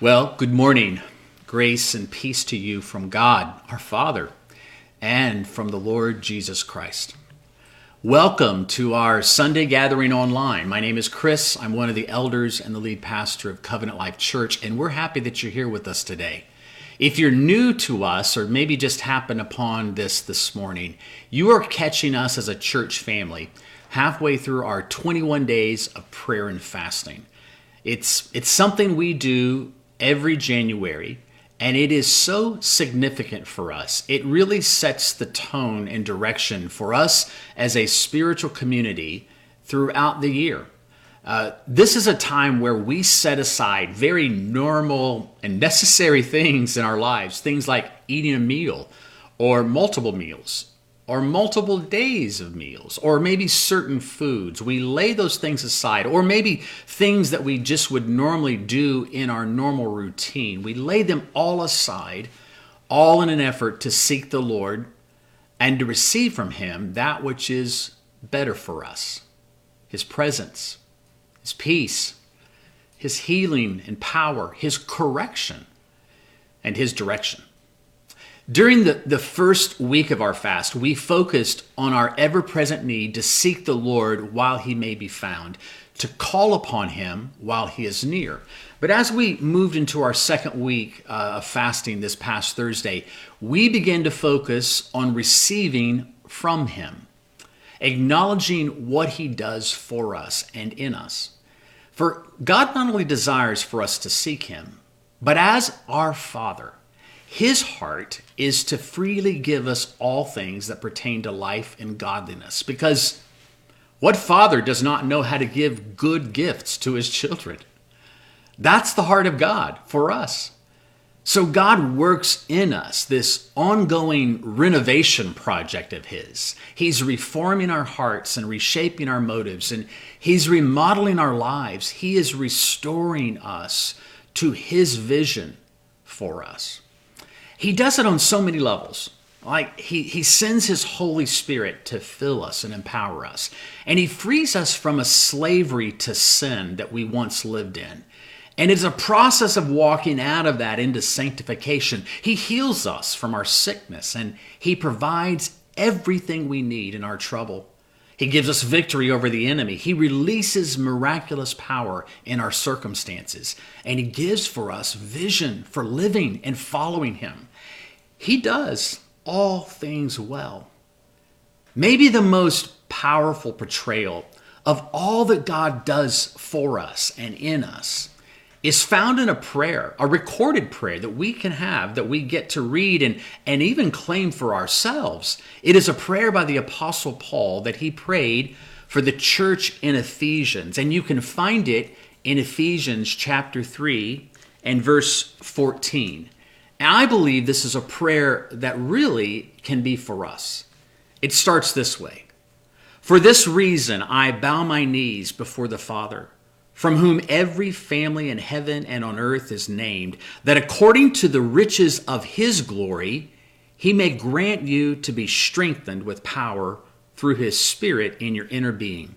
Well, good morning. Grace and peace to you from God, our Father, and from the Lord Jesus Christ. Welcome to our Sunday gathering online. My name is Chris. I'm one of the elders and the lead pastor of Covenant Life Church, and we're happy that you're here with us today. If you're new to us, or maybe just happened upon this this morning, you are catching us as a church family halfway through our 21 days of prayer and fasting. It's, it's something we do every January, and it is so significant for us. It really sets the tone and direction for us as a spiritual community throughout the year. Uh, this is a time where we set aside very normal and necessary things in our lives, things like eating a meal or multiple meals, or multiple days of meals, or maybe certain foods. We lay those things aside, or maybe things that we just would normally do in our normal routine. We lay them all aside, all in an effort to seek the Lord and to receive from Him that which is better for us His presence, His peace, His healing and power, His correction, and His direction. During the, the first week of our fast, we focused on our ever present need to seek the Lord while he may be found, to call upon him while he is near. But as we moved into our second week uh, of fasting this past Thursday, we began to focus on receiving from him, acknowledging what he does for us and in us. For God not only desires for us to seek him, but as our Father, his heart is to freely give us all things that pertain to life and godliness. Because what father does not know how to give good gifts to his children? That's the heart of God for us. So God works in us this ongoing renovation project of His. He's reforming our hearts and reshaping our motives, and He's remodeling our lives. He is restoring us to His vision for us. He does it on so many levels. Like he, he sends his Holy Spirit to fill us and empower us. And he frees us from a slavery to sin that we once lived in. And it's a process of walking out of that into sanctification. He heals us from our sickness and he provides everything we need in our trouble. He gives us victory over the enemy. He releases miraculous power in our circumstances. And He gives for us vision for living and following Him. He does all things well. Maybe the most powerful portrayal of all that God does for us and in us is found in a prayer, a recorded prayer that we can have, that we get to read and, and even claim for ourselves. It is a prayer by the Apostle Paul that he prayed for the church in Ephesians. And you can find it in Ephesians chapter 3 and verse 14. And I believe this is a prayer that really can be for us. It starts this way For this reason, I bow my knees before the Father, from whom every family in heaven and on earth is named, that according to the riches of his glory, he may grant you to be strengthened with power through his Spirit in your inner being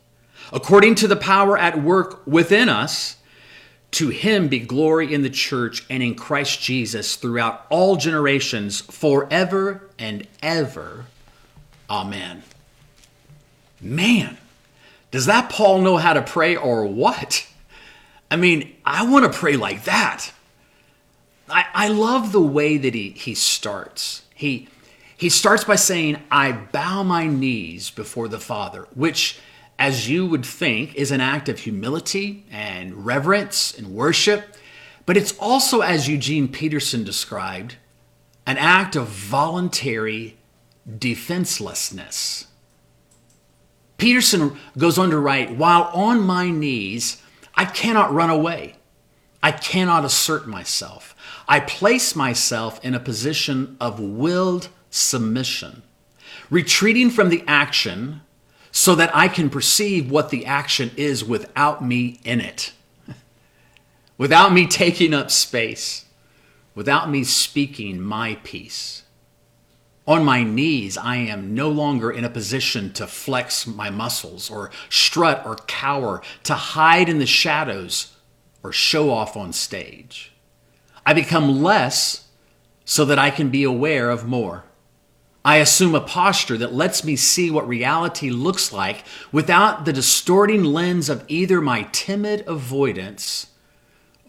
according to the power at work within us. To him be glory in the church and in Christ Jesus throughout all generations, forever and ever. Amen. Man, does that Paul know how to pray or what? I mean, I want to pray like that. I, I love the way that he, he starts. He, he starts by saying, I bow my knees before the Father, which as you would think, is an act of humility and reverence and worship, but it's also, as Eugene Peterson described, an act of voluntary defenselessness. Peterson goes on to write While on my knees, I cannot run away. I cannot assert myself. I place myself in a position of willed submission, retreating from the action so that I can perceive what the action is without me in it, without me taking up space, without me speaking my piece. On my knees, I am no longer in a position to flex my muscles or strut or cower, to hide in the shadows or show off on stage. I become less so that I can be aware of more. I assume a posture that lets me see what reality looks like without the distorting lens of either my timid avoidance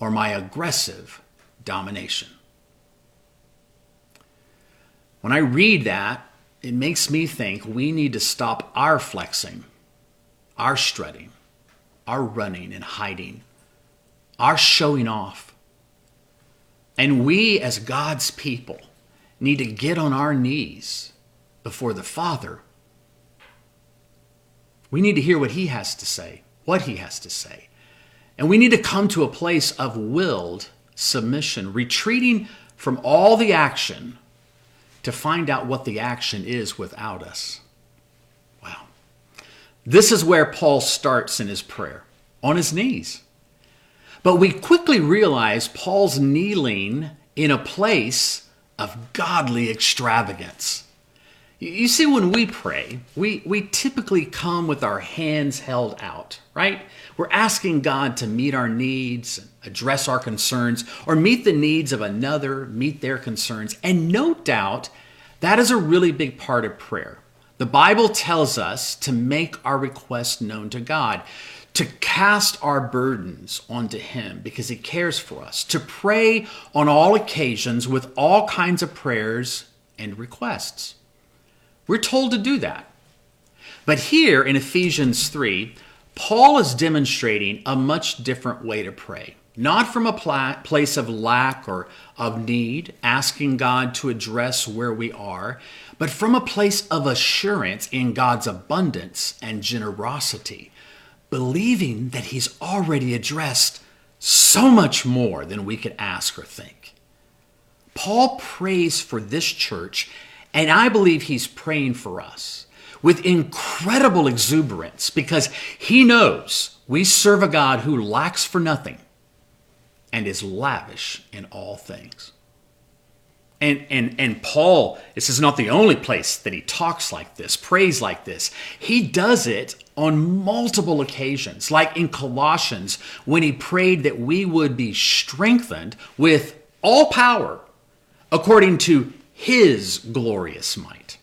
or my aggressive domination. When I read that, it makes me think we need to stop our flexing, our strutting, our running and hiding, our showing off. And we, as God's people, need to get on our knees before the Father. We need to hear what He has to say, what He has to say. And we need to come to a place of willed submission, retreating from all the action to find out what the action is without us. Wow. This is where Paul starts in his prayer, on his knees. But we quickly realize Paul's kneeling in a place of godly extravagance. You see, when we pray, we, we typically come with our hands held out, right? We're asking God to meet our needs, address our concerns, or meet the needs of another, meet their concerns. And no doubt, that is a really big part of prayer. The Bible tells us to make our requests known to God to cast our burdens onto Him because He cares for us, to pray on all occasions with all kinds of prayers and requests. We're told to do that. But here in Ephesians 3, Paul is demonstrating a much different way to pray. Not from a pla- place of lack or of need, asking God to address where we are, but from a place of assurance in God's abundance and generosity believing that He's already addressed so much more than we could ask or think. Paul prays for this church, and I believe he's praying for us with incredible exuberance because he knows we serve a God who lacks for nothing and is lavish in all things. And, and, and Paul, this is not the only place that he talks like this, prays like this. He does it on multiple occasions, like in Colossians, when he prayed that we would be strengthened with all power according to his glorious might.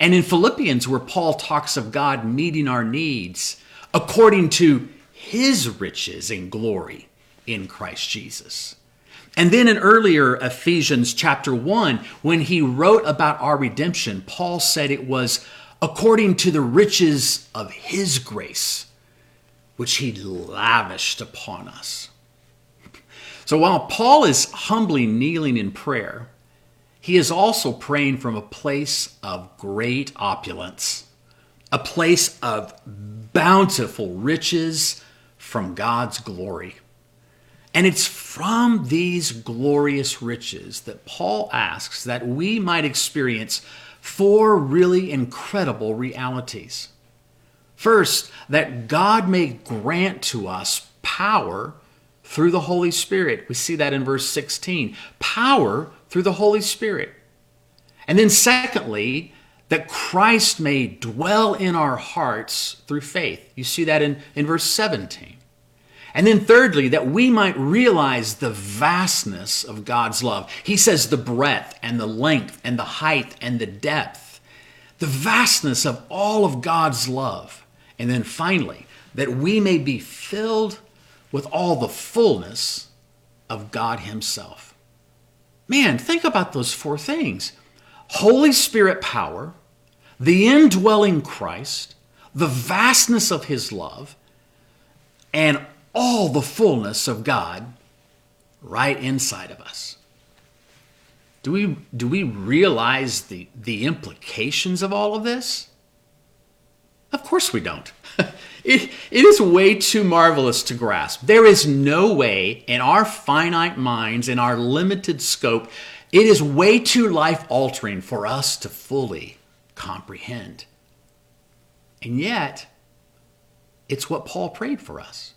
And in Philippians, where Paul talks of God meeting our needs according to his riches and glory in Christ Jesus. And then in earlier Ephesians chapter 1, when he wrote about our redemption, Paul said it was according to the riches of his grace, which he lavished upon us. So while Paul is humbly kneeling in prayer, he is also praying from a place of great opulence, a place of bountiful riches from God's glory. And it's from these glorious riches that Paul asks that we might experience four really incredible realities. First, that God may grant to us power through the Holy Spirit. We see that in verse 16 power through the Holy Spirit. And then, secondly, that Christ may dwell in our hearts through faith. You see that in, in verse 17. And then, thirdly, that we might realize the vastness of God's love. He says the breadth and the length and the height and the depth, the vastness of all of God's love. And then finally, that we may be filled with all the fullness of God Himself. Man, think about those four things Holy Spirit power, the indwelling Christ, the vastness of His love, and all the fullness of God right inside of us. Do we, do we realize the, the implications of all of this? Of course we don't. It, it is way too marvelous to grasp. There is no way in our finite minds, in our limited scope, it is way too life altering for us to fully comprehend. And yet, it's what Paul prayed for us.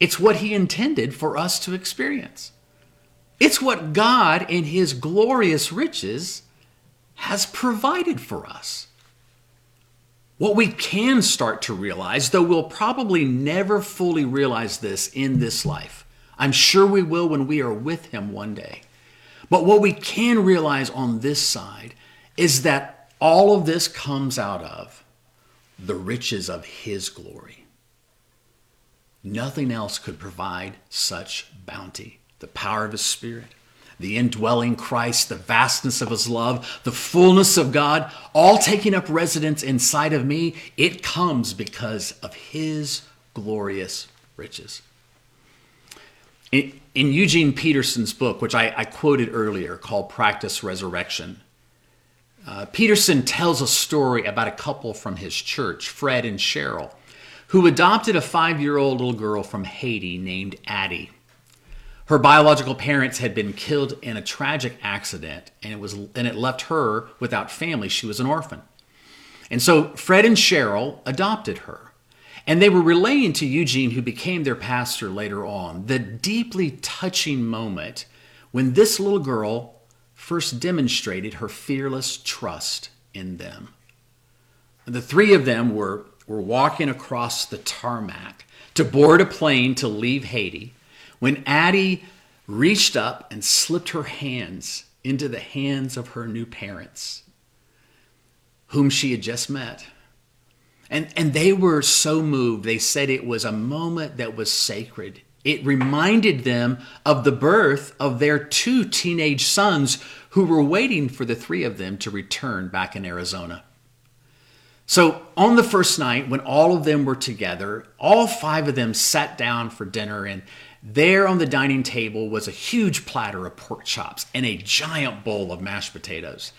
It's what he intended for us to experience. It's what God, in his glorious riches, has provided for us. What we can start to realize, though we'll probably never fully realize this in this life, I'm sure we will when we are with Him one day. But what we can realize on this side is that all of this comes out of the riches of His glory. Nothing else could provide such bounty, the power of His Spirit the indwelling Christ, the vastness of his love, the fullness of God, all taking up residence inside of me, it comes because of his glorious riches. In, in Eugene Peterson's book, which I, I, quoted earlier, called Practice Resurrection, uh, Peterson tells a story about a couple from his church, Fred and Cheryl, who adopted a five year old little girl from Haiti named Addie. Her biological parents had been killed in a tragic accident, and it was and it left her without family. She was an orphan. And so Fred and Cheryl adopted her. And they were relaying to Eugene, who became their pastor later on, the deeply touching moment when this little girl first demonstrated her fearless trust in them. The three of them were, were walking across the tarmac to board a plane to leave Haiti when Addie reached up and slipped her hands into the hands of her new parents, whom she had just met. And, and they were so moved, they said it was a moment that was sacred. It reminded them of the birth of their two teenage sons who were waiting for the three of them to return back in Arizona. So, on the first night, when all of them were together, all five of them sat down for dinner, and, there on the dining table was a huge platter of pork chops and a giant bowl of mashed potatoes.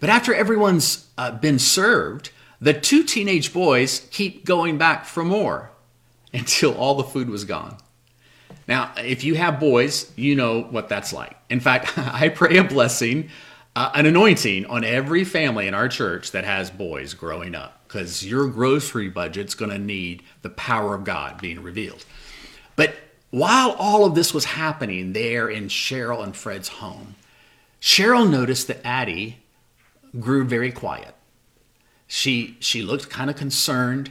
But after everyone's uh, been served, the two teenage boys keep going back for more until all the food was gone. Now, if you have boys, you know what that's like. In fact, I pray a blessing, uh, an anointing on every family in our church that has boys growing up because your grocery budget's going to need the power of God being revealed. But while all of this was happening there in Cheryl and Fred's home, Cheryl noticed that Addie grew very quiet. She, she looked kind of concerned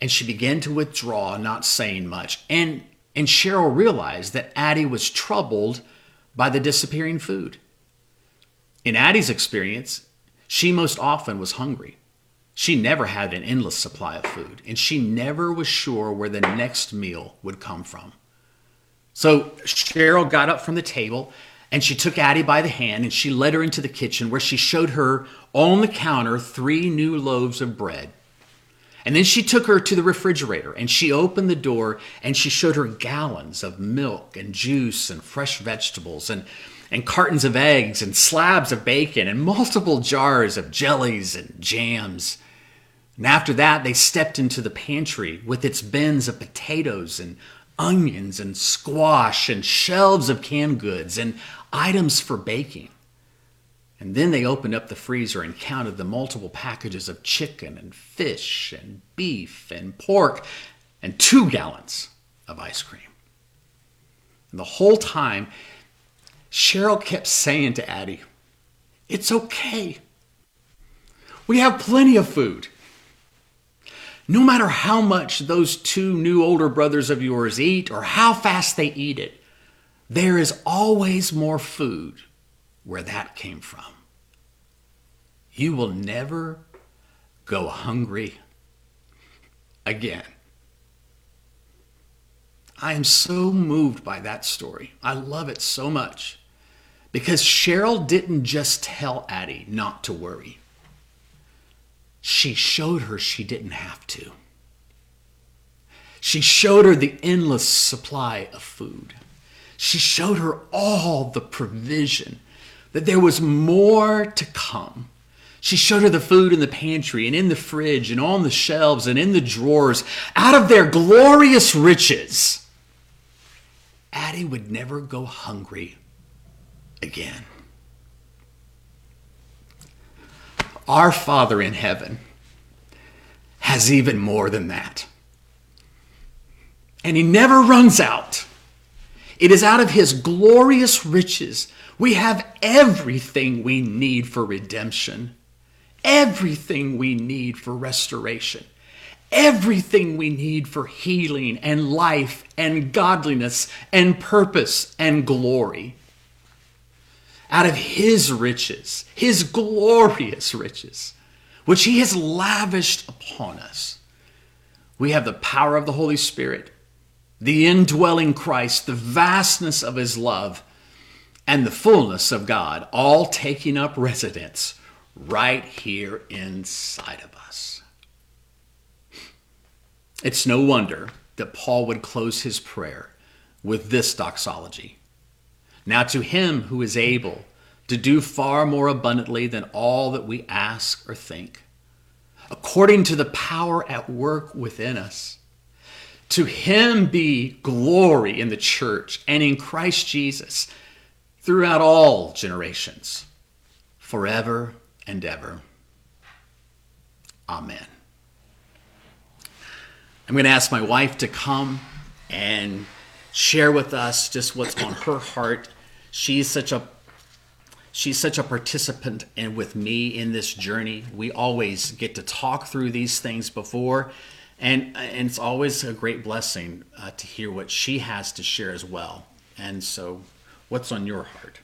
and she began to withdraw, not saying much. And, and Cheryl realized that Addie was troubled by the disappearing food. In Addie's experience, she most often was hungry. She never had an endless supply of food, and she never was sure where the next meal would come from. So Cheryl got up from the table and she took Addie by the hand and she led her into the kitchen where she showed her on the counter three new loaves of bread. And then she took her to the refrigerator and she opened the door and she showed her gallons of milk and juice and fresh vegetables and, and cartons of eggs and slabs of bacon and multiple jars of jellies and jams. And after that, they stepped into the pantry with its bins of potatoes and onions and squash and shelves of canned goods and items for baking. And then they opened up the freezer and counted the multiple packages of chicken and fish and beef and pork and two gallons of ice cream. And the whole time, Cheryl kept saying to Addie, It's okay. We have plenty of food. No matter how much those two new older brothers of yours eat or how fast they eat it, there is always more food where that came from. You will never go hungry again. I am so moved by that story. I love it so much because Cheryl didn't just tell Addie not to worry she showed her she didn't have to. She showed her the endless supply of food. She showed her all the provision, that there was more to come. She showed her the food in the pantry and in the fridge and on the shelves and in the drawers. Out of their glorious riches, Addie would never go hungry again. Our Father in heaven has even more than that. And He never runs out. It is out of His glorious riches we have everything we need for redemption, everything we need for restoration, everything we need for healing and life and godliness and purpose and glory. Out of His riches, His glorious riches, which He has lavished upon us, we have the power of the Holy Spirit, the indwelling Christ, the vastness of His love and the fullness of God, all taking up residence right here inside of us. It's no wonder that Paul would close his prayer with this doxology Now, to him who is able to do far more abundantly than all that we ask or think, according to the power at work within us. To him be glory in the church and in Christ Jesus throughout all generations, forever and ever. Amen. I'm going to ask my wife to come and share with us just what's on her heart. She's such a she's such a participant and with me in this journey. We always get to talk through these things before, and and it's always a great blessing uh, to hear what she has to share as well. And so What's on your heart?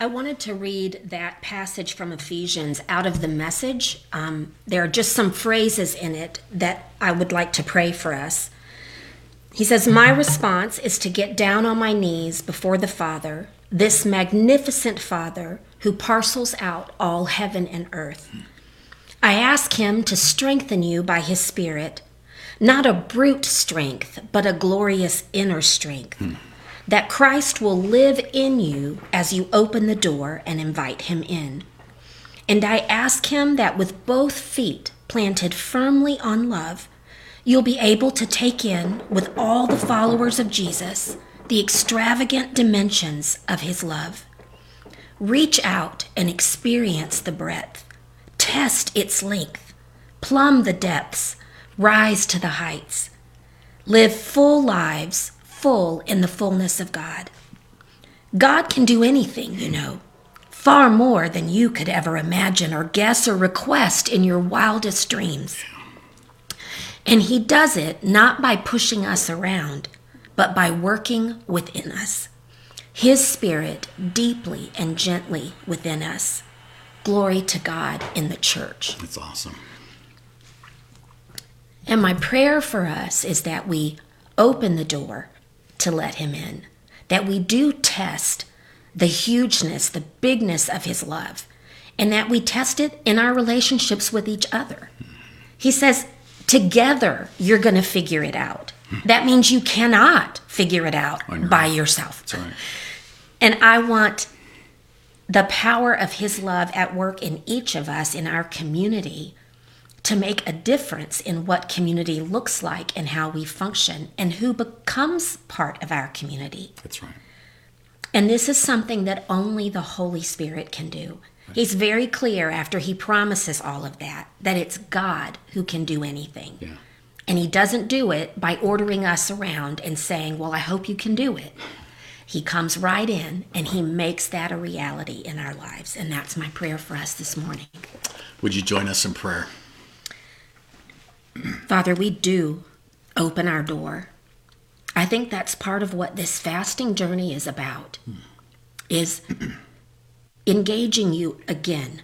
I wanted to read that passage from Ephesians out of the message. Um, there are just some phrases in it that I would like to pray for us. He says, My response is to get down on my knees before the Father, this magnificent Father who parcels out all heaven and earth. I ask him to strengthen you by his Spirit, not a brute strength, but a glorious inner strength. Hmm that Christ will live in you as you open the door and invite him in. And I ask him that with both feet planted firmly on love, you'll be able to take in, with all the followers of Jesus, the extravagant dimensions of his love. Reach out and experience the breadth, test its length, plumb the depths, rise to the heights. Live full lives full in the fullness of God. God can do anything, you know, far more than you could ever imagine or guess or request in your wildest dreams. And He does it not by pushing us around, but by working within us. His Spirit deeply and gently within us. Glory to God in the church. That's awesome. And my prayer for us is that we open the door to let him in. That we do test the hugeness, the bigness of his love, and that we test it in our relationships with each other. He says, together you're going to figure it out. That means you cannot figure it out by yourself. Right. And I want the power of his love at work in each of us in our community to make a difference in what community looks like and how we function and who becomes part of our community. That's right. And this is something that only the Holy Spirit can do. He's very clear after he promises all of that that it's God who can do anything. Yeah. And he doesn't do it by ordering us around and saying, Well, I hope you can do it. He comes right in and he makes that a reality in our lives. And that's my prayer for us this morning. Would you join us in prayer? Father, we do open our door. I think that's part of what this fasting journey is about. Is engaging you again.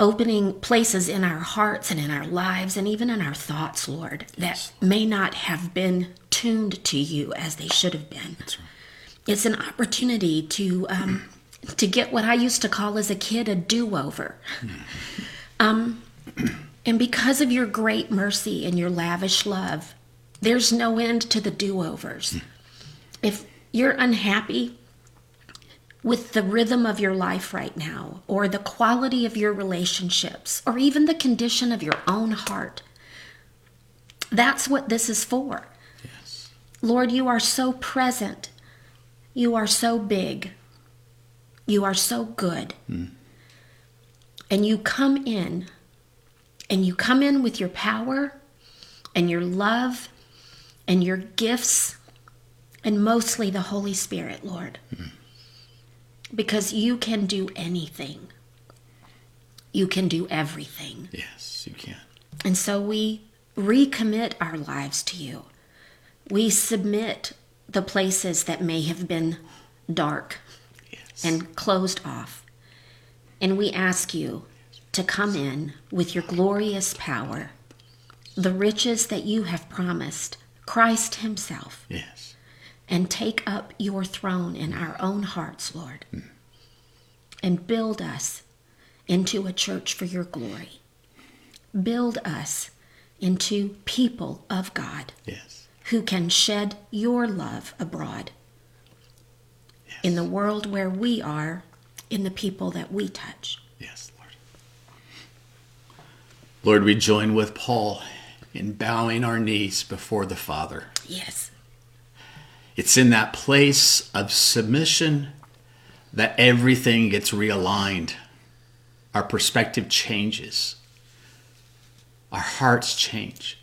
Opening places in our hearts and in our lives and even in our thoughts, Lord, that may not have been tuned to you as they should have been. Right. It's an opportunity to um, to get what I used to call as a kid a do over. Um, and because of your great mercy and your lavish love, there's no end to the do overs. If you're unhappy with the rhythm of your life right now, or the quality of your relationships, or even the condition of your own heart. That's what this is for. Yes. Lord, you are so present. You are so big. You are so good. Mm. And you come in, and you come in with your power and your love and your gifts, and mostly the Holy Spirit, Lord. Mm because you can do anything. You can do everything. Yes, you can. And so we recommit our lives to you. We submit the places that may have been dark yes. and closed off. And we ask you to come in with your glorious power, the riches that you have promised, Christ Himself. Yes and take up your throne in our own hearts, Lord, mm. and build us into a church for your glory. Build us into people of God yes. who can shed your love abroad yes. in the world where we are, in the people that we touch. Yes, Lord. Lord, we join with Paul in bowing our knees before the Father. Yes. It's in that place of submission that everything gets realigned. Our perspective changes. Our hearts change.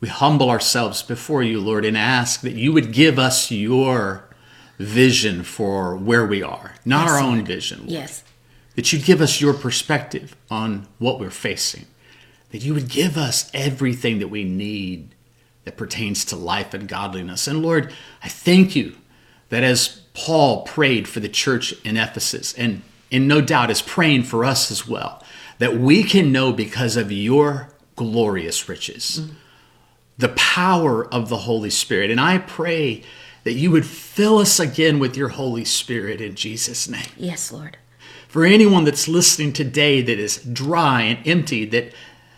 We humble ourselves before you, Lord, and ask that you would give us your vision for where we are, not yes, our own vision. Lord. Yes. That you'd give us your perspective on what we're facing. That you would give us everything that we need that pertains to life and godliness. And Lord, I thank you that as Paul prayed for the church in Ephesus, and, and no doubt is praying for us as well, that we can know because of your glorious riches, mm-hmm. the power of the Holy Spirit. And I pray that you would fill us again with your Holy Spirit in Jesus' name. Yes, Lord. For anyone that's listening today that is dry and empty, that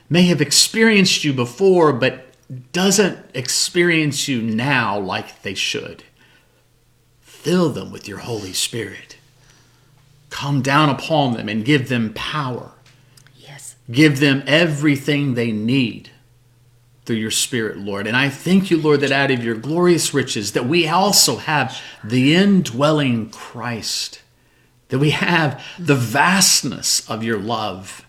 may have experienced you before, but doesn't experience you now like they should. Fill them with your Holy Spirit. Come down upon them and give them power. Yes. Give them everything they need through your Spirit, Lord. And I thank you, Lord, that out of your glorious riches, that we also have the indwelling Christ, that we have the vastness of your love,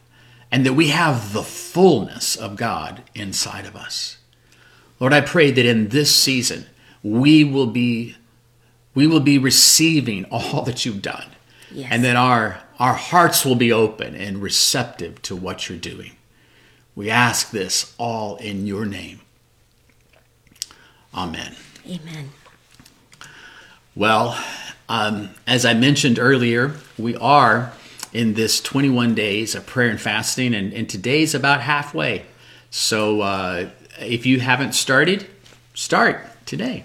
and that we have the fullness of God inside of us. Lord, I pray that in this season we will be we will be receiving all that you've done. Yes. And that our our hearts will be open and receptive to what you're doing. We ask this all in your name. Amen. Amen. Well, um, as I mentioned earlier, we are in this 21 days of prayer and fasting, and, and today's about halfway. So uh, if you haven't started, start today.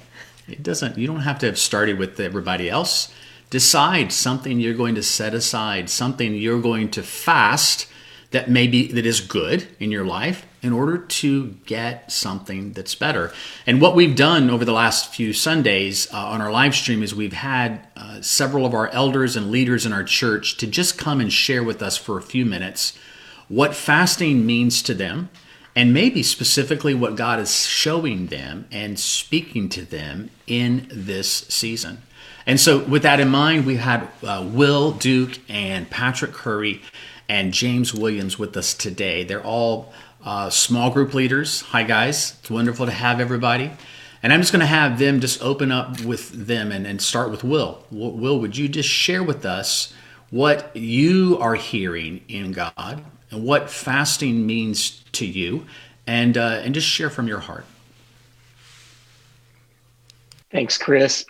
It doesn't. You don't have to have started with everybody else. Decide something you're going to set aside, something you're going to fast that maybe that is good in your life in order to get something that's better. And what we've done over the last few Sundays uh, on our live stream is we've had uh, several of our elders and leaders in our church to just come and share with us for a few minutes what fasting means to them and maybe specifically what God is showing them and speaking to them in this season. And so, with that in mind, we had uh, Will Duke and Patrick Curry and James Williams with us today. They're all uh, small group leaders. Hi, guys. It's wonderful to have everybody. And I'm just going to have them just open up with them and, and start with Will. Will, would you just share with us what you are hearing in God what fasting means to you, and uh, and just share from your heart. Thanks, Chris.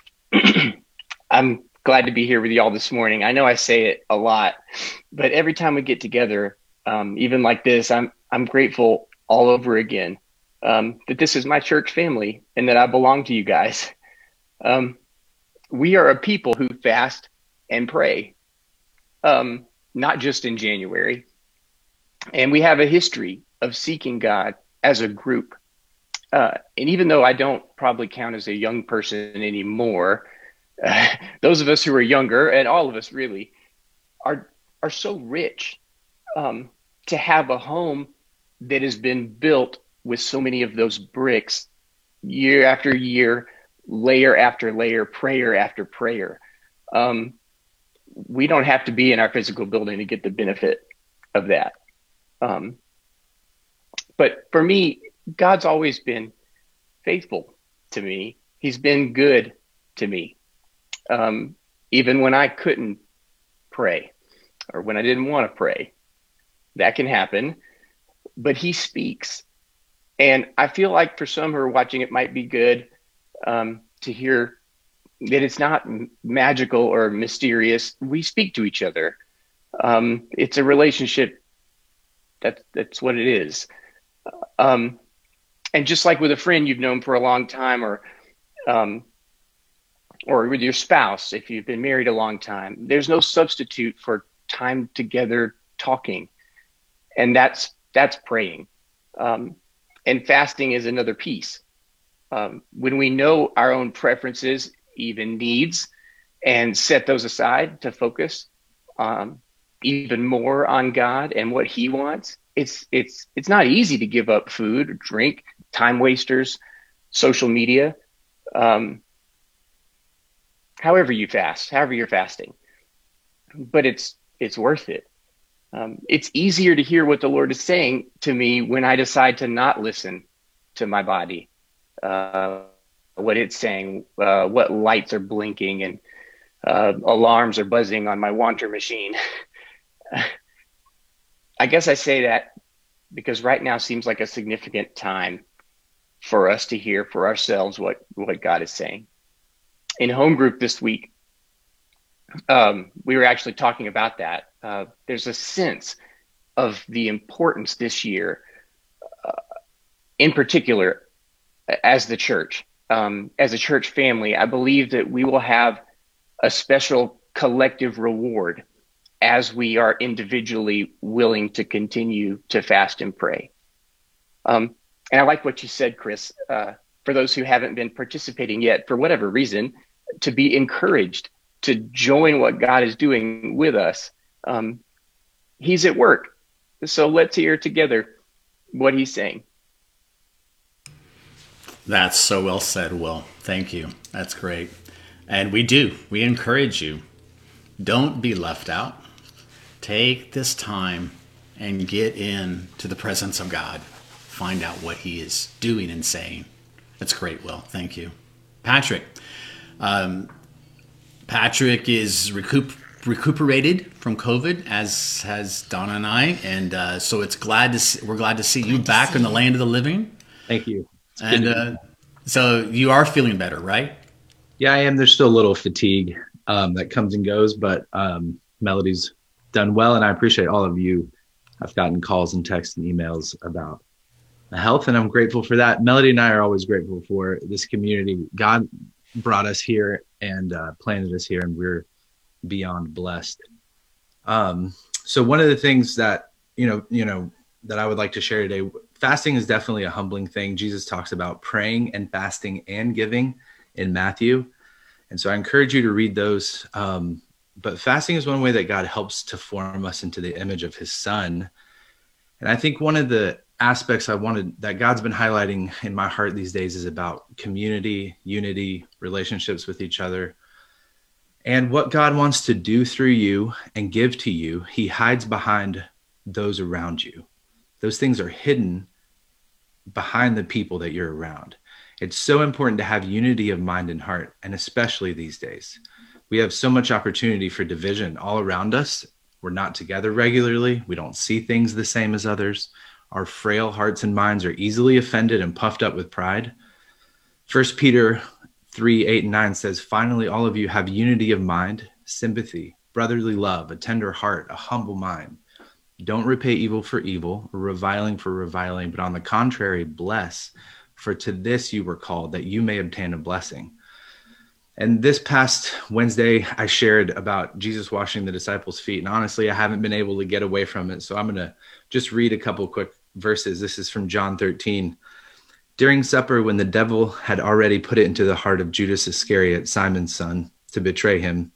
I'm glad to be here with y'all this morning. I know I say it a lot, but every time we get together, um, even like this, I'm I'm grateful all over again um, that this is my church family and that I belong to you guys. Um, we are a people who fast and pray, um, not just in January, and we have a history of seeking God as a group. Uh, and even though I don't probably count as a young person anymore, uh, those of us who are younger, and all of us really, are are so rich um, to have a home that has been built with so many of those bricks, year after year, layer after layer, prayer after prayer. Um, we don't have to be in our physical building to get the benefit of that. Um, but for me, God's always been faithful to me. He's been good to me. Um, even when I couldn't pray or when I didn't want to pray, that can happen. But He speaks. And I feel like for some who are watching, it might be good um, to hear that it's not magical or mysterious. We speak to each other. Um, it's a relationship. That that's what it is. Um, and just like with a friend you've known for a long time, or um, or with your spouse, if you've been married a long time, there's no substitute for time together talking, and that's that's praying. Um, and fasting is another piece. Um, when we know our own preferences, even needs, and set those aside to focus um, even more on God and what He wants, it's it's it's not easy to give up food, drink, time wasters, social media. Um, however you fast, however you're fasting, but it's it's worth it. Um, it's easier to hear what the Lord is saying to me when I decide to not listen to my body, uh, what it's saying, uh, what lights are blinking, and uh, alarms are buzzing on my wanter machine. I guess I say that because right now seems like a significant time for us to hear for ourselves what what God is saying. In home group this week, um, we were actually talking about that. Uh, there's a sense of the importance this year, uh, in particular, as the church, um, as a church family. I believe that we will have a special collective reward as we are individually willing to continue to fast and pray. Um, and I like what you said, Chris. Uh, for those who haven't been participating yet, for whatever reason, to be encouraged to join what God is doing with us. Um, he's at work. So let's hear together what he's saying. That's so well said, Will. Thank you. That's great. And we do. We encourage you. Don't be left out. Take this time and get in to the presence of God. Find out what He is doing and saying. That's great, Will. Thank you. Patrick, um, Patrick is recoup- recuperated from COVID, as has Donna and I, and uh, so it's glad to see, we're glad to see you back in the land of the living. Thank you. It's and uh, so you are feeling better, right? Yeah, I am. There's still a little fatigue um, that comes and goes, but um, Melody's done well, and I appreciate all of you. I've gotten calls and texts and emails about the health, and I'm grateful for that. Melody and I are always grateful for this community. God brought us here and uh, planted us here, and we're beyond blessed. Um, so one of the things that you know, you know, that I would like to share today, fasting is definitely a humbling thing. Jesus talks about praying and fasting and giving in Matthew, and so I encourage you to read those. Um, but fasting is one way that God helps to form us into the image of His Son, and I think one of the aspects I wanted that God's been highlighting in my heart these days is about community, unity, relationships with each other. And what God wants to do through you and give to you, He hides behind those around you. Those things are hidden behind the people that you're around. It's so important to have unity of mind and heart, and especially these days. We have so much opportunity for division all around us. We're not together regularly. We don't see things the same as others our frail hearts and minds are easily offended and puffed up with pride. First Peter 3 8 and 9 says, Finally, all of you have unity of mind, sympathy, brotherly love, a tender heart, a humble mind. Don't repay evil for evil or reviling for reviling, but on the contrary, bless, for to this you were called, that you may obtain a blessing. And this past Wednesday, I shared about Jesus washing the disciples' feet. And honestly, I haven't been able to get away from it. So I'm going to just read a couple quick verses. This is from John 13. During supper, when the devil had already put it into the heart of Judas Iscariot, Simon's son, to betray him,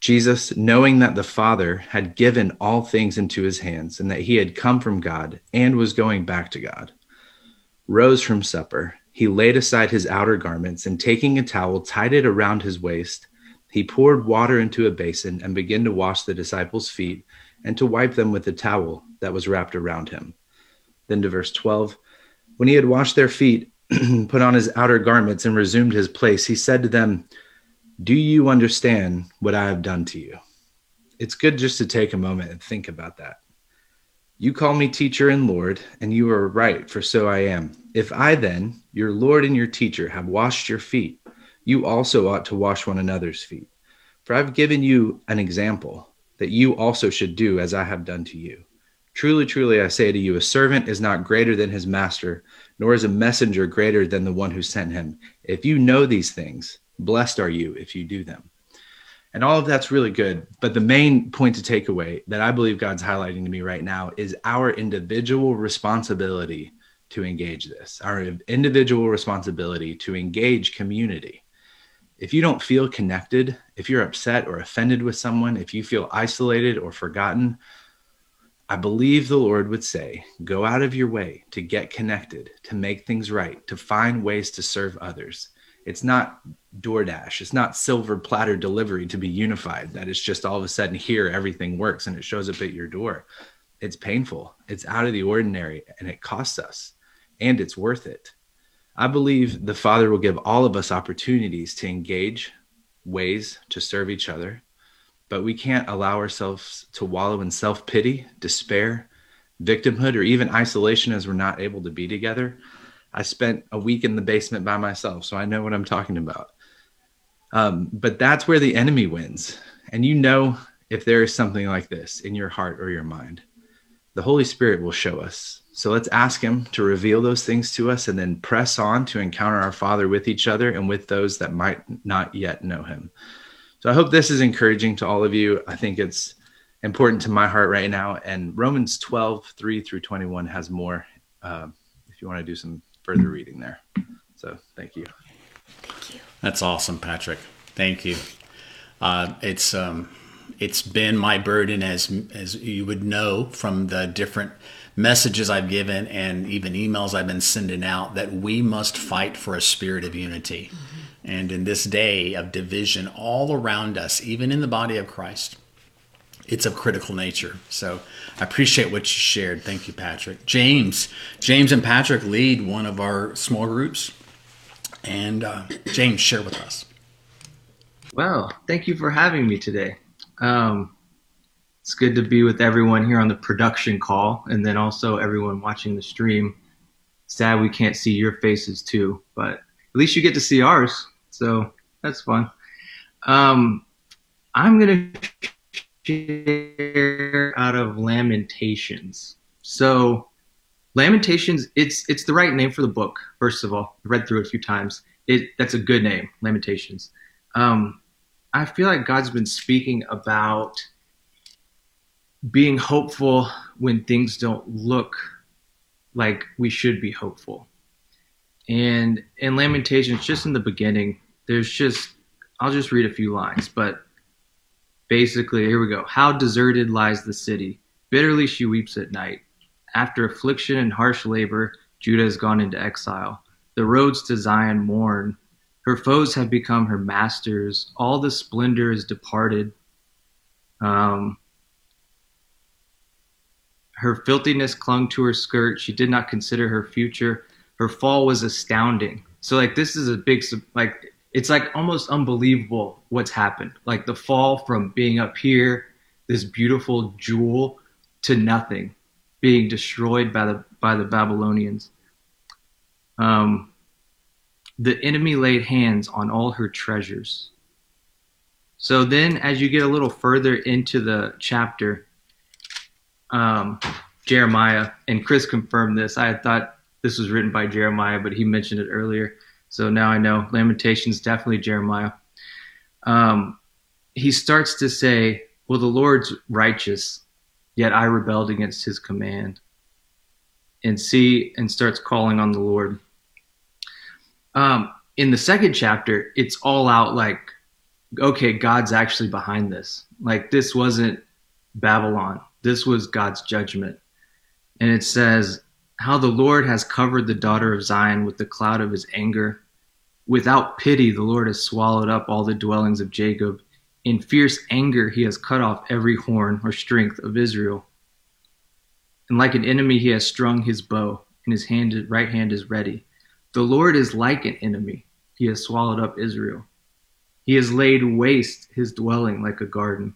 Jesus, knowing that the Father had given all things into his hands and that he had come from God and was going back to God, rose from supper. He laid aside his outer garments and taking a towel, tied it around his waist. He poured water into a basin and began to wash the disciples' feet and to wipe them with the towel that was wrapped around him. Then to verse 12 When he had washed their feet, put on his outer garments, and resumed his place, he said to them, Do you understand what I have done to you? It's good just to take a moment and think about that. You call me teacher and Lord, and you are right, for so I am. If I then, your Lord and your teacher, have washed your feet, you also ought to wash one another's feet. For I've given you an example that you also should do as I have done to you. Truly, truly, I say to you, a servant is not greater than his master, nor is a messenger greater than the one who sent him. If you know these things, blessed are you if you do them. And all of that's really good. But the main point to take away that I believe God's highlighting to me right now is our individual responsibility to engage this, our individual responsibility to engage community. If you don't feel connected, if you're upset or offended with someone, if you feel isolated or forgotten, I believe the Lord would say, go out of your way to get connected, to make things right, to find ways to serve others. It's not DoorDash, it's not silver platter delivery to be unified, that it's just all of a sudden here everything works and it shows up at your door. It's painful, it's out of the ordinary, and it costs us, and it's worth it. I believe the Father will give all of us opportunities to engage ways to serve each other but we can't allow ourselves to wallow in self pity, despair, victimhood, or even isolation as we're not able to be together. I spent a week in the basement by myself, so I know what I'm talking about. Um, but that's where the enemy wins. And you know, if there is something like this in your heart or your mind, the Holy Spirit will show us. So let's ask Him to reveal those things to us and then press on to encounter our Father with each other and with those that might not yet know Him. So I hope this is encouraging to all of you. I think it's important to my heart right now. And Romans 12, 3 through 21 has more uh, if you want to do some further reading there. So thank you. Thank you. That's awesome, Patrick. Thank you. Uh, it's um, it's been my burden as as you would know from the different messages I've given and even emails I've been sending out that we must fight for a spirit of unity. Mm-hmm and in this day of division all around us, even in the body of Christ, it's of critical nature. So I appreciate what you shared. Thank you, Patrick. James, James and Patrick lead one of our small groups. And uh, James, share with us. Well, thank you for having me today. Um, it's good to be with everyone here on the production call and then also everyone watching the stream. Sad we can't see your faces too, but at least you get to see ours. So that's fun. Um, I'm to share out of Lamentations. So Lamentations, it's it's the right name for the book. First of all, I read through it a few times. It that's a good name, Lamentations. Um, I feel like God's been speaking about being hopeful when things don't look like we should be hopeful. And in Lamentations, just in the beginning, there's just I'll just read a few lines, but basically, here we go. How deserted lies the city. Bitterly she weeps at night. After affliction and harsh labor, Judah has gone into exile. The roads to Zion mourn. Her foes have become her masters. All the splendor is departed. Um, her filthiness clung to her skirt. She did not consider her future. Her fall was astounding. So, like, this is a big, like, it's like almost unbelievable what's happened. Like the fall from being up here, this beautiful jewel, to nothing, being destroyed by the by the Babylonians. Um, the enemy laid hands on all her treasures. So then, as you get a little further into the chapter, um, Jeremiah and Chris confirmed this. I thought this was written by Jeremiah, but he mentioned it earlier. So now I know Lamentations definitely Jeremiah. Um, he starts to say, "Well, the Lord's righteous, yet I rebelled against His command." And see, and starts calling on the Lord. Um, in the second chapter, it's all out like okay, God's actually behind this. Like this wasn't Babylon. This was God's judgment. And it says, How the Lord has covered the daughter of Zion with the cloud of his anger. Without pity, the Lord has swallowed up all the dwellings of Jacob. In fierce anger, he has cut off every horn or strength of Israel. And like an enemy, he has strung his bow, and his hand, right hand is ready. The Lord is like an enemy. He has swallowed up Israel. He has laid waste his dwelling like a garden.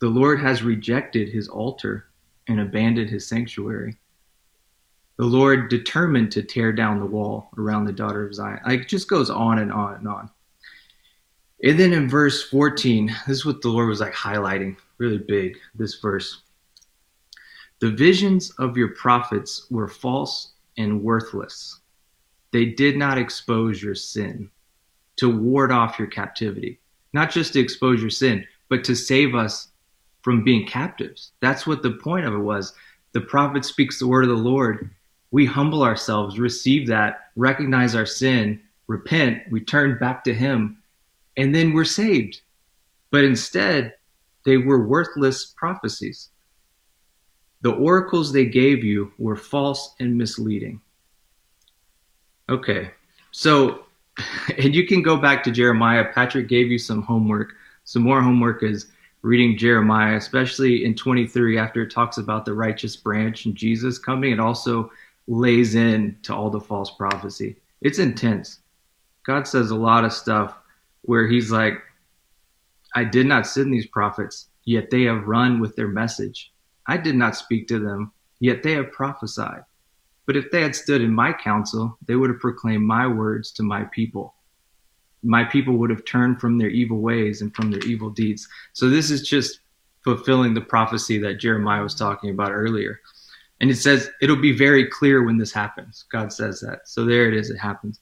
The Lord has rejected his altar and abandoned his sanctuary. The Lord determined to tear down the wall around the daughter of Zion. Like, it just goes on and on and on. And then in verse 14, this is what the Lord was like highlighting really big, this verse. The visions of your prophets were false and worthless. They did not expose your sin to ward off your captivity, not just to expose your sin, but to save us from being captives. That's what the point of it was. The prophet speaks the word of the Lord. We humble ourselves, receive that, recognize our sin, repent, we turn back to Him, and then we're saved. But instead, they were worthless prophecies. The oracles they gave you were false and misleading. Okay, so and you can go back to Jeremiah. Patrick gave you some homework. Some more homework is reading Jeremiah, especially in 23 after it talks about the righteous branch and Jesus coming. It also lays in to all the false prophecy. It's intense. God says a lot of stuff where he's like, I did not send these prophets, yet they have run with their message. I did not speak to them, yet they have prophesied. But if they had stood in my counsel, they would have proclaimed my words to my people. My people would have turned from their evil ways and from their evil deeds. So this is just fulfilling the prophecy that Jeremiah was talking about earlier. And it says it'll be very clear when this happens. God says that. So there it is, it happens.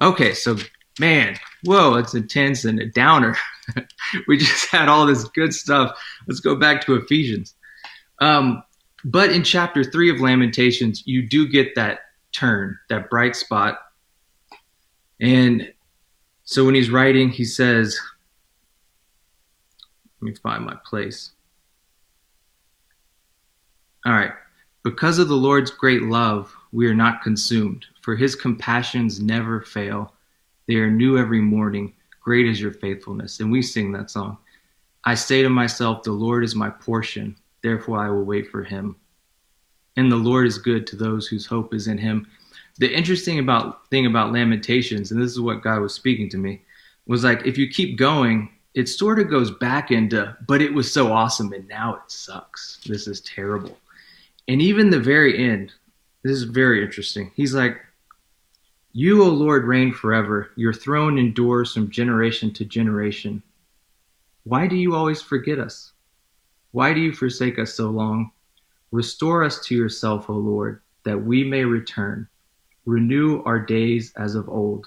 Okay, so man, whoa, it's intense and a downer. we just had all this good stuff. Let's go back to Ephesians. Um, but in chapter three of Lamentations, you do get that turn, that bright spot. And so when he's writing, he says, let me find my place. All right. Because of the Lord's great love, we are not consumed, for his compassions never fail. They are new every morning. Great is your faithfulness. And we sing that song. I say to myself, The Lord is my portion therefore I will wait for him. And the Lord is good to those whose hope is in him. The interesting about thing about Lamentations, and this is what God was speaking to me, was like if you keep going, it sort of goes back into, but it was so awesome and now it sucks. This is terrible. And even the very end, this is very interesting. He's like, You, O Lord, reign forever. Your throne endures from generation to generation. Why do you always forget us? Why do you forsake us so long? Restore us to yourself, O Lord, that we may return. Renew our days as of old.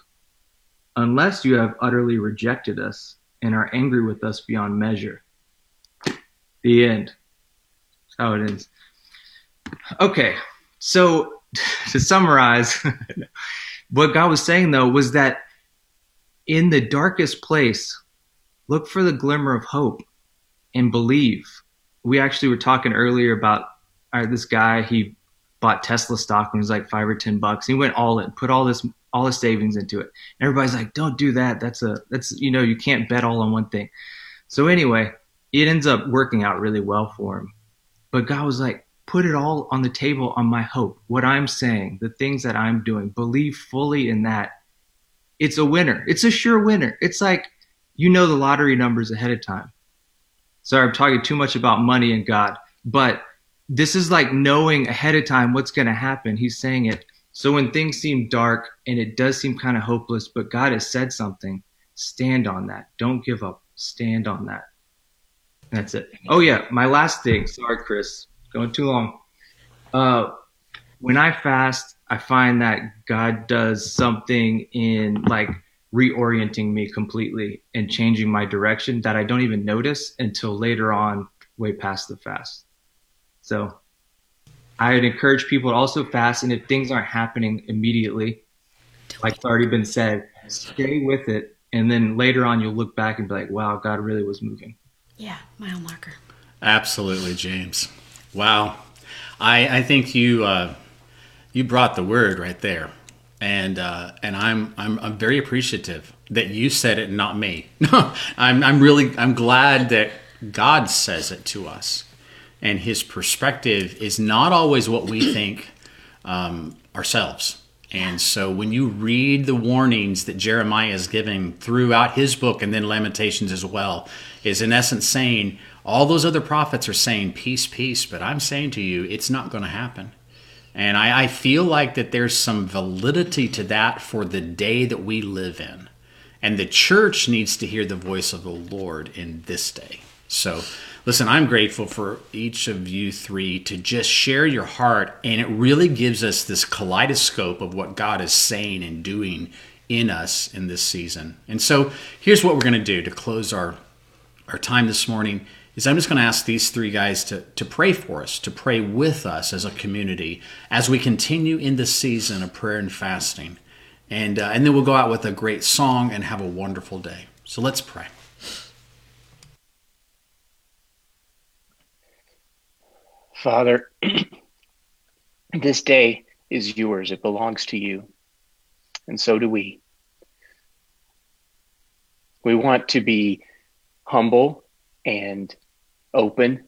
Unless you have utterly rejected us and are angry with us beyond measure. The end. That's how it ends. Okay, so to summarize, what God was saying though was that in the darkest place, look for the glimmer of hope and believe we actually were talking earlier about uh, this guy. He bought Tesla stock when it was like five or ten bucks. He went all in, put all this all his savings into it. And everybody's like, "Don't do that. That's a that's you know you can't bet all on one thing." So anyway, it ends up working out really well for him. But God was like, "Put it all on the table on my hope. What I'm saying, the things that I'm doing. Believe fully in that. It's a winner. It's a sure winner. It's like you know the lottery numbers ahead of time." Sorry, I'm talking too much about money and God, but this is like knowing ahead of time what's going to happen. He's saying it. So when things seem dark and it does seem kind of hopeless, but God has said something, stand on that. Don't give up. Stand on that. That's it. Oh yeah, my last thing. Sorry, Chris, going too long. Uh, when I fast, I find that God does something in like reorienting me completely and changing my direction that I don't even notice until later on, way past the fast. So I would encourage people to also fast. And if things aren't happening immediately, like it's already been said, stay with it and then later on you'll look back and be like, wow, God really was moving. Yeah, mile marker. Absolutely, James. Wow, I I think you uh, you brought the word right there, and uh, and I'm I'm I'm very appreciative that you said it, not me. I'm I'm really I'm glad that God says it to us, and His perspective is not always what we think um, ourselves. And so when you read the warnings that Jeremiah is giving throughout his book and then Lamentations as well, is in essence saying, all those other prophets are saying peace, peace, but I'm saying to you, it's not going to happen. And I, I, feel like that there's some validity to that for the day that we live in. And the church needs to hear the voice of the Lord in this day. So, listen, I'm grateful for each of you three to just share your heart. And it really gives us this kaleidoscope of what God is saying and doing in us in this season. And so, here's what we're going to do to close our, our time this morning is I'm just going to ask these three guys to, to pray for us, to pray with us as a community as we continue in this season of prayer and fasting. And, uh, and then we'll go out with a great song and have a wonderful day. So let's pray. Father, this day is yours. It belongs to you. And so do we. We want to be humble and open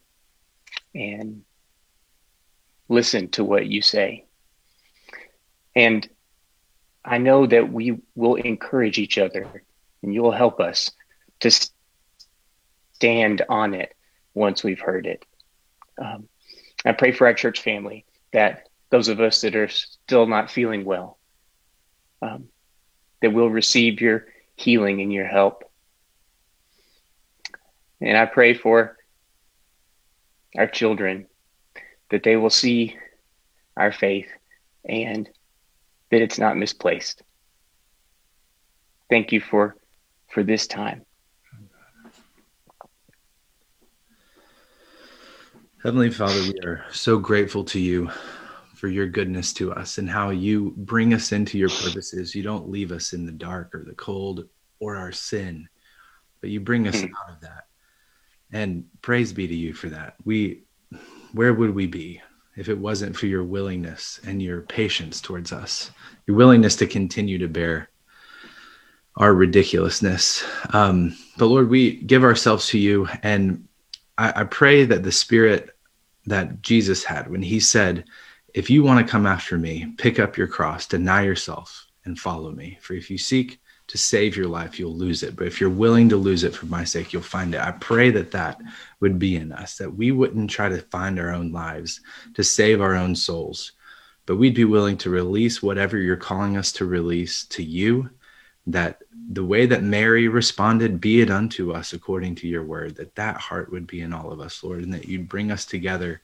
and listen to what you say. And I know that we will encourage each other and you'll help us to stand on it once we've heard it. Um, I pray for our church family that those of us that are still not feeling well, um, that we'll receive your healing and your help. And I pray for our children, that they will see our faith and that it's not misplaced. Thank you for for this time. Heavenly Father, we are so grateful to you for your goodness to us and how you bring us into your purposes. You don't leave us in the dark or the cold or our sin, but you bring us hmm. out of that. And praise be to you for that. We where would we be if it wasn't for your willingness and your patience towards us? Your willingness to continue to bear our ridiculousness. Um, but Lord, we give ourselves to you and I, I pray that the spirit that Jesus had when he said, If you want to come after me, pick up your cross, deny yourself, and follow me. For if you seek to save your life, you'll lose it. But if you're willing to lose it for my sake, you'll find it. I pray that that would be in us, that we wouldn't try to find our own lives to save our own souls, but we'd be willing to release whatever you're calling us to release to you, that the way that Mary responded, be it unto us according to your word, that that heart would be in all of us, Lord, and that you'd bring us together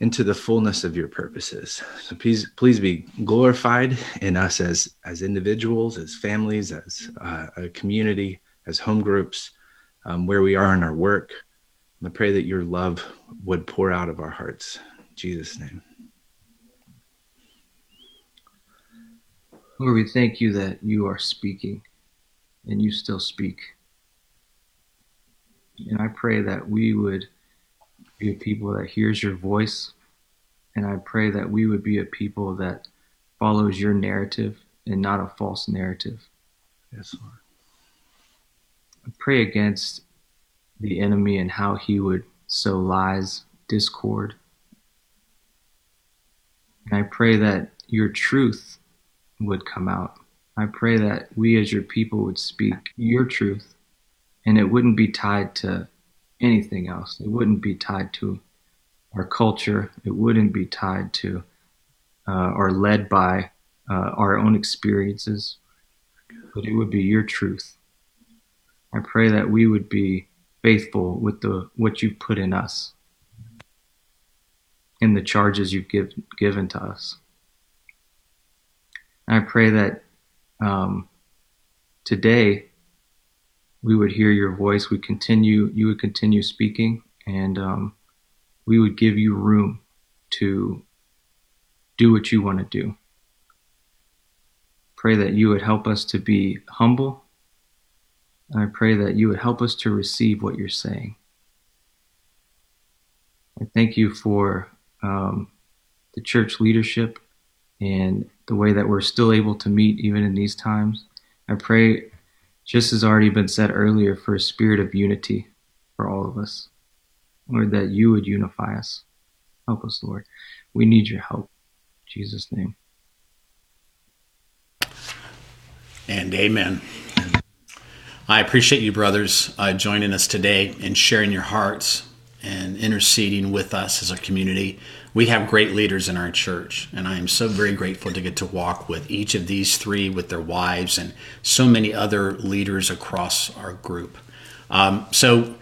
into the fullness of your purposes. So please, please be glorified in us as as individuals, as families, as uh, a community, as home groups, um, where we are in our work. I pray that your love would pour out of our hearts. In Jesus' name. Lord, we thank you that you are speaking and you still speak. And I pray that we would be a people that hears your voice. And I pray that we would be a people that follows your narrative and not a false narrative. Yes, Lord. I pray against the enemy and how he would sow lies, discord. And I pray that your truth would come out. I pray that we as your people would speak your truth and it wouldn't be tied to anything else. It wouldn't be tied to our culture. It wouldn't be tied to uh, or led by uh, our own experiences, but it would be your truth. I pray that we would be faithful with the what you've put in us, in the charges you've give, given to us. And I pray that um, today we would hear your voice. We continue, you would continue speaking, and um, we would give you room to do what you want to do. Pray that you would help us to be humble I pray that you would help us to receive what you're saying. I thank you for um, the church leadership and the way that we're still able to meet even in these times. I pray, just as already been said earlier, for a spirit of unity for all of us. Lord, that you would unify us. Help us, Lord. We need your help. In Jesus' name. And amen. I appreciate you, brothers, uh, joining us today and sharing your hearts and interceding with us as a community. We have great leaders in our church, and I am so very grateful to get to walk with each of these three, with their wives, and so many other leaders across our group. Um, so,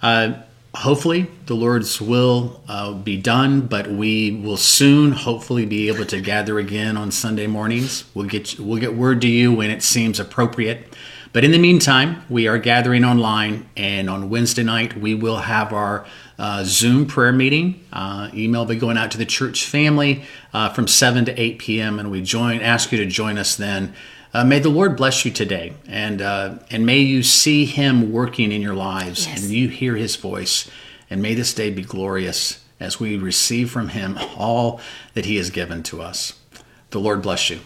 uh, hopefully, the Lord's will uh, be done, but we will soon, hopefully, be able to gather again on Sunday mornings. We'll get we'll get word to you when it seems appropriate. But in the meantime, we are gathering online, and on Wednesday night, we will have our uh, Zoom prayer meeting. Uh, email will be going out to the church family uh, from 7 to 8 p.m., and we join, ask you to join us then. Uh, may the Lord bless you today, and, uh, and may you see Him working in your lives, Yes. and you hear His voice. And may this day be glorious as we receive from Him all that He has given to us. The Lord bless you.